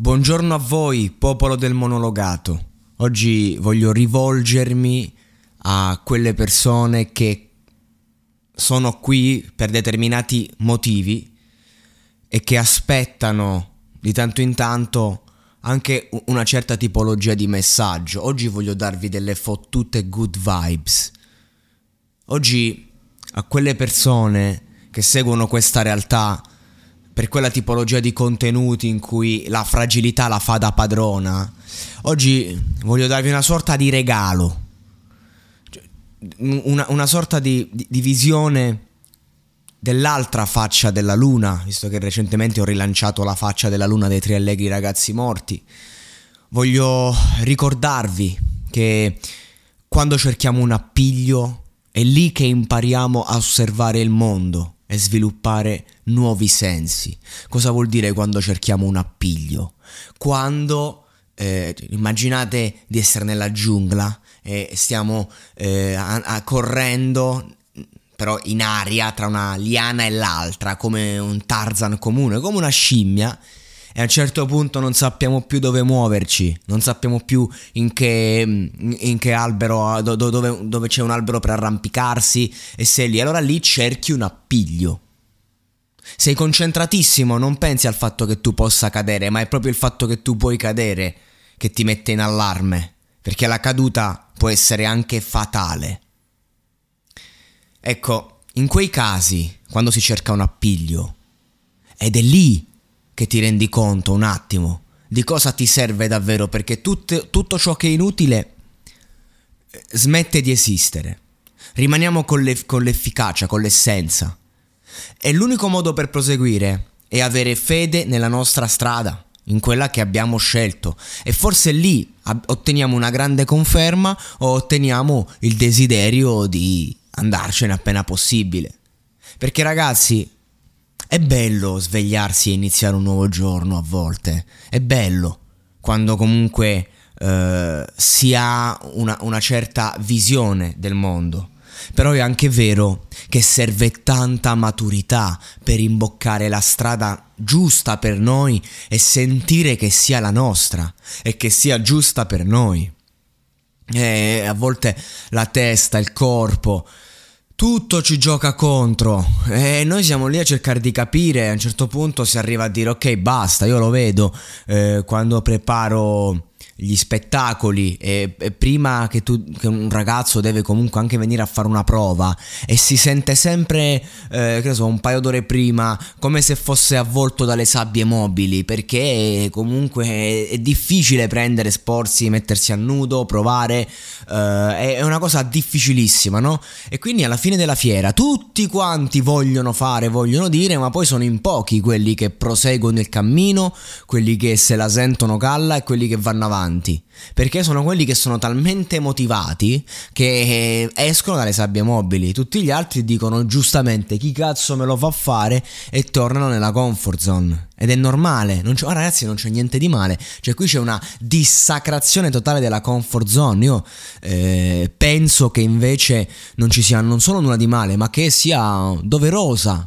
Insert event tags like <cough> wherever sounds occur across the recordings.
Buongiorno a voi, popolo del monologato. Oggi voglio rivolgermi a quelle persone che sono qui per determinati motivi e che aspettano di tanto in tanto anche una certa tipologia di messaggio. Oggi voglio darvi delle fottute good vibes. Oggi a quelle persone che seguono questa realtà per quella tipologia di contenuti in cui la fragilità la fa da padrona, oggi voglio darvi una sorta di regalo, cioè, una, una sorta di, di, di visione dell'altra faccia della luna, visto che recentemente ho rilanciato la faccia della luna dei tre allegri ragazzi morti. Voglio ricordarvi che quando cerchiamo un appiglio è lì che impariamo a osservare il mondo e sviluppare nuovi sensi. Cosa vuol dire quando cerchiamo un appiglio? Quando eh, immaginate di essere nella giungla e stiamo eh, a, a, correndo però in aria tra una liana e l'altra come un Tarzan comune, come una scimmia e a un certo punto non sappiamo più dove muoverci, non sappiamo più in che, in che albero, dove, dove c'è un albero per arrampicarsi e sei lì, allora lì cerchi un appiglio. Sei concentratissimo, non pensi al fatto che tu possa cadere, ma è proprio il fatto che tu puoi cadere che ti mette in allarme, perché la caduta può essere anche fatale. Ecco, in quei casi, quando si cerca un appiglio, ed è lì che ti rendi conto un attimo di cosa ti serve davvero, perché tutto, tutto ciò che è inutile eh, smette di esistere. Rimaniamo con, le, con l'efficacia, con l'essenza. E l'unico modo per proseguire è avere fede nella nostra strada, in quella che abbiamo scelto. E forse lì otteniamo una grande conferma o otteniamo il desiderio di andarcene appena possibile. Perché ragazzi, è bello svegliarsi e iniziare un nuovo giorno a volte. È bello quando comunque eh, si ha una, una certa visione del mondo. Però è anche vero che serve tanta maturità per imboccare la strada giusta per noi e sentire che sia la nostra e che sia giusta per noi. E a volte la testa, il corpo, tutto ci gioca contro. E noi siamo lì a cercare di capire, a un certo punto si arriva a dire ok basta, io lo vedo eh, quando preparo gli spettacoli e, e prima che, tu, che, un ragazzo deve comunque anche venire a fare una prova e si sente sempre, eh, che so, un paio d'ore prima come se fosse avvolto dalle sabbie mobili perché comunque è, è difficile prendere, sporsi, mettersi a nudo, provare, eh, è una cosa difficilissima, no? E quindi alla fine della fiera tutti quanti vogliono fare, vogliono dire, ma poi sono in pochi quelli che proseguono il cammino, quelli che se la sentono calla e quelli che vanno avanti avanti. Perché sono quelli che sono talmente motivati che escono dalle sabbie mobili. Tutti gli altri dicono giustamente chi cazzo me lo fa fare e tornano nella comfort zone. Ed è normale, non oh, ragazzi non c'è niente di male. Cioè qui c'è una dissacrazione totale della comfort zone. Io eh, penso che invece non ci sia non solo nulla di male, ma che sia doverosa.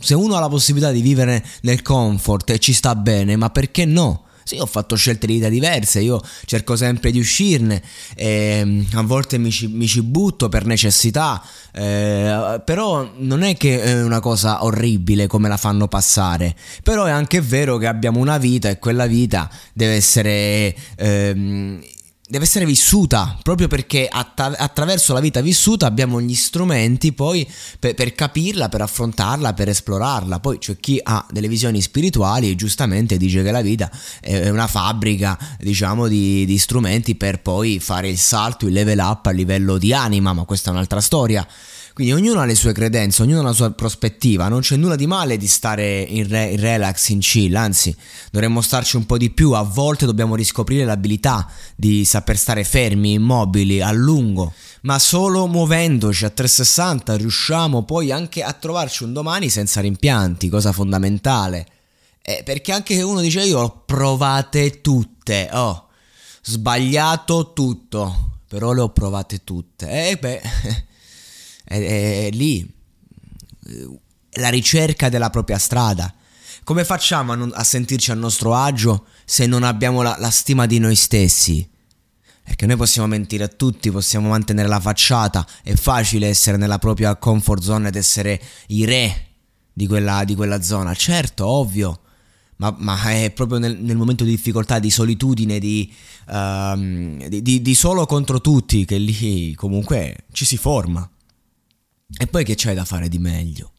Se uno ha la possibilità di vivere nel comfort e ci sta bene, ma perché no? Sì, ho fatto scelte di vita diverse, io cerco sempre di uscirne, eh, a volte mi ci, mi ci, butto per necessità, eh, però non è che è una cosa orribile come la fanno passare, però è anche vero che abbiamo una vita e quella vita deve essere... Ehm, deve essere vissuta proprio perché attra- attraverso la vita vissuta abbiamo gli strumenti poi per, per, capirla, per affrontarla, per esplorarla. Poi c'è chi ha delle visioni spirituali e giustamente dice che la vita è una fabbrica, diciamo, di, di strumenti per poi fare il salto, il level up a livello di anima, ma questa è un'altra storia. Quindi ognuno ha le sue credenze, ognuno ha la sua prospettiva, non c'è nulla di male di stare in, re- in, relax, in chill, anzi dovremmo starci un po' di più, a volte dobbiamo riscoprire l'abilità di saper stare fermi, immobili, a lungo, ma solo muovendoci a 360 riusciamo poi anche a trovarci un domani senza rimpianti, cosa fondamentale. Eh, perché anche uno dice io ho provate tutte, oh, sbagliato tutto, però le ho provate tutte. E eh, beh... <laughs> è, è lì la ricerca della propria strada. Come facciamo a, non, a sentirci a nostro agio se non abbiamo la, la stima di noi stessi? Perché noi possiamo mentire a tutti, possiamo mantenere la facciata, è facile essere nella propria comfort zone ed essere i re di quella, di quella zona, certo, ovvio, ma, ma è proprio nel, nel, momento di difficoltà, di solitudine, di, uh, di, di, di solo contro tutti che lì comunque ci si forma. E poi che c'è da fare di meglio?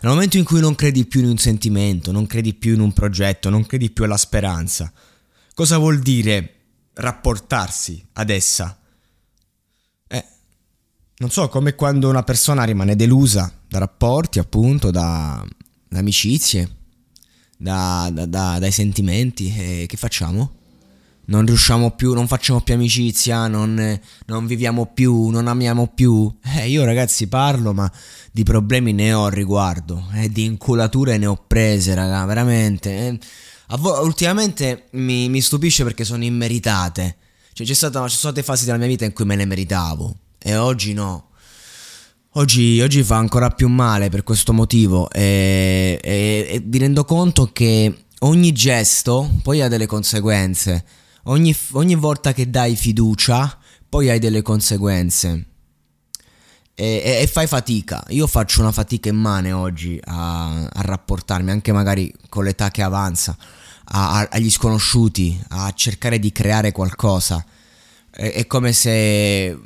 Nel momento in cui non credi più in un sentimento, non credi più in un progetto, non credi più alla speranza, cosa vuol dire rapportarsi ad essa? Eh, non so, come quando una persona rimane delusa da rapporti, appunto, da, da amicizie, da, da, dai sentimenti, e che facciamo? Non riusciamo più, non facciamo più amicizia, non, non, viviamo più, non amiamo più. Eh, io ragazzi parlo, ma di problemi ne ho al riguardo, eh, di inculature ne ho prese, raga, veramente. Eh. Vo- ultimamente mi, mi, stupisce perché sono immeritate. Cioè, c'è stata, ci sono state fasi della mia vita in cui me ne meritavo, e oggi no. Oggi, oggi fa ancora più male per questo motivo e, e, e mi rendo conto che ogni gesto poi ha delle conseguenze ogni, ogni volta che dai fiducia, poi hai delle conseguenze. E, e, e, fai fatica. Io faccio una fatica immane oggi a, a rapportarmi, anche magari con l'età che avanza, a, a, agli sconosciuti, a cercare di creare qualcosa. È, è come se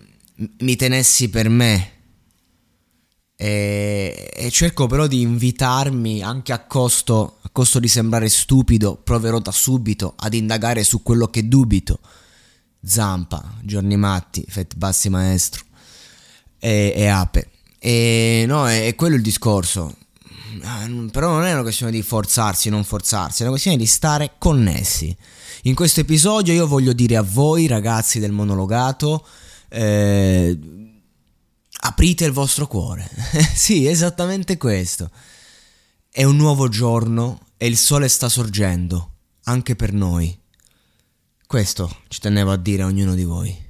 mi tenessi per me. E, e, cerco però di invitarmi anche a costo costo di sembrare stupido, proverò da subito ad indagare su quello che dubito. Zampa, Giorni Matti, Fett Bassi Maestro e, e Ape. E no, è, è quello il discorso. Ah, però non è una questione di forzarsi non forzarsi, è una questione di stare connessi. In questo episodio io voglio dire a voi, ragazzi del monologato, eh, aprite il vostro cuore. <laughs> sì, esattamente questo. È un nuovo giorno e il sole sta sorgendo, anche per noi. Questo ci tenevo a dire a ognuno di voi.